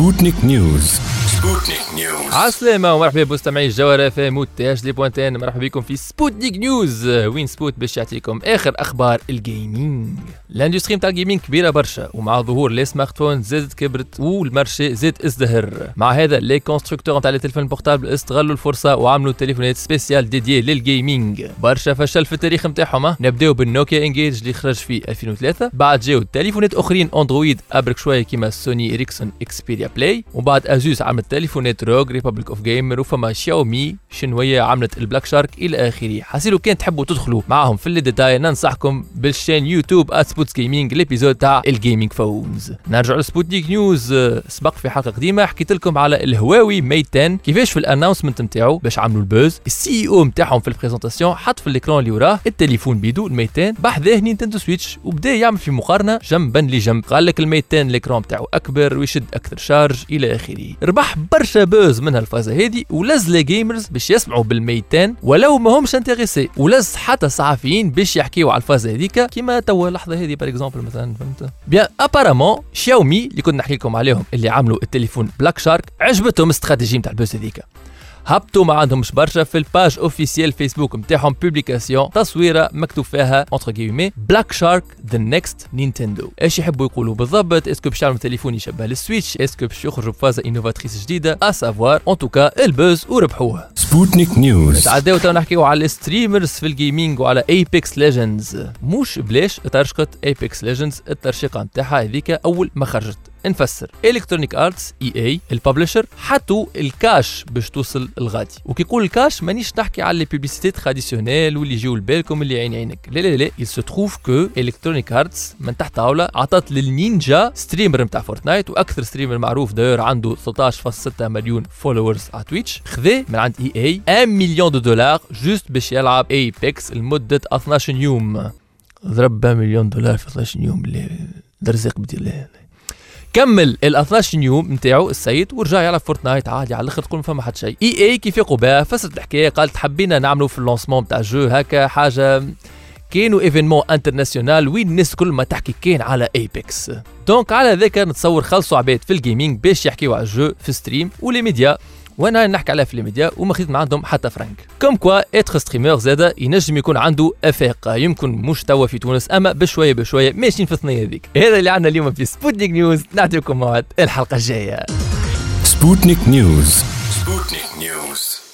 سبوتنيك نيوز سبوتنيك نيوز عسلامة ومرحبا بمستمعي الجوهرة في مود تاج دي بوانتين مرحبا بكم في سبوتنيك نيوز وين سبوت باش يعطيكم آخر أخبار الجيمنج الاندستري نتاع الجيمنج كبيرة برشا ومع ظهور لي سمارت فون زادت كبرت والمارشي زاد ازدهر. مع هذا لي كونستركتور نتاع التليفون البورتابل استغلوا الفرصة وعملوا تليفونات سبيسيال ديديي للجيمنج برشا فشل في التاريخ نتاعهم نبداو بالنوكيا انجيج اللي خرج في 2003 بعد جاو تليفونات أخرين اندرويد أبرك شوية كيما سوني اريكسون اكسبيريا بلاي وبعد ازوس عملت تليفونات روج ريبابليك اوف جيمر وفما شاومي شنوية عملت البلاك شارك إلى آخره. حسيلو كان تحبوا تدخلوا معاهم في الديتاي. ننصحكم بالشين يوتيوب @سبوتس gaming ال épisode تاع ال gaming fans نرجع ل Sputnik News سبق في حلقة قديمة. حكيت لكم على ال Huawei Mate 10 كيفاش في ال announcement نتاعو باش عملوا ال buzz؟ ال CEO نتاعهم في ال présentation حط في ال écran اللي وراه التليفون بيدو ال Mate 10 بحذاه Nintendo Switch وبدأ يعمل في مقارنة جنبا لجنب. قال لك ال Mate 10 ال écran نتاعو أكبر ويشد أكثر charge إلى آخره. ربح برشا buzz من هالفازة هذه ولز les gamers باش يسمعوا بال Mate 10 ولو ما همش intéressés. ولز حتى الصحفيين باش يحكيوا على الفازة هذيك كيما توا اللحظه هذه par exemple مثلا فهمت؟ bien apparemment Xiaomi اللي كنا نحكي لكم عليهم اللي عملوا التليفون Black Shark عجبتهم الاستراتيجي نتاع ال buzz هذيك. هبطوا ما عندهمش برشا في ال page officielle Facebook نتاعهم publication تصويرة مكتوب فيها enter Xiaomi Black Shark the next Nintendo إيش يحبوا يقولوا بالضبط؟ est-ce que باش يعملوا تليفون يشبه لل Switch est-ce que باش يخرجوا بفازه innovatrice جديدة؟ à savoir en tout cas ال buzz وربحوه Sputnik News تعداو تو نحكيو على ال streamers في ال gaming وعلى Apex Legends مش بلاش ترشقت Apex Legends الترشيقة نتاعها هذيك أول ما خرجت. نفسر. Electronic Arts EA ال publisher حطوا الكاش باش توصل الغادي وكي يقول الكاش مانيش نحكي على les publicités traditionnelles واللي يجيو لبالكم اللي عين عينك. لا لا لا il se trouve que Electronic Arts من تحت طاوله عطات لل Ninja streamer نتاع Fortnite وأكثر streamer معروف داير عنده 13.6 مليون followers على Twitch خذا من عند EA 1 million de dollars juste باش يلعب Apex لمدة 12 يوم. ضرب 1 مليون دولار في 12 يوم بالله درزق بدي كمل ال 12 يوم نتاعو السيد ورجع يلعب Fortnite عادي على الآخر ما فما حد شيء. EA كيف بها فسرت الحكاية قالت حبينا نعملوا في ال lancement نتاع الجو هكا حاجة. كانوا événement international وين الناس كل ما تحكي كان على Apex donc على ذاك نتصور خلصوا عباد في ال gaming باش يحكيوا على الجو في stream و les médias وأنا نحكي عليها في الميديا وما خديت من عندهم حتى فرانك. comme quoi être streamer زادا ينجم يكون عنده افاقه يمكن مش توا في تونس أما بشوية بشوية ماشيين في الثنية هذيك. هذا اللي عندنا اليوم في Sputnik News نعطيكم موعد الحلقة الجاية. Sputnik News Sputnik News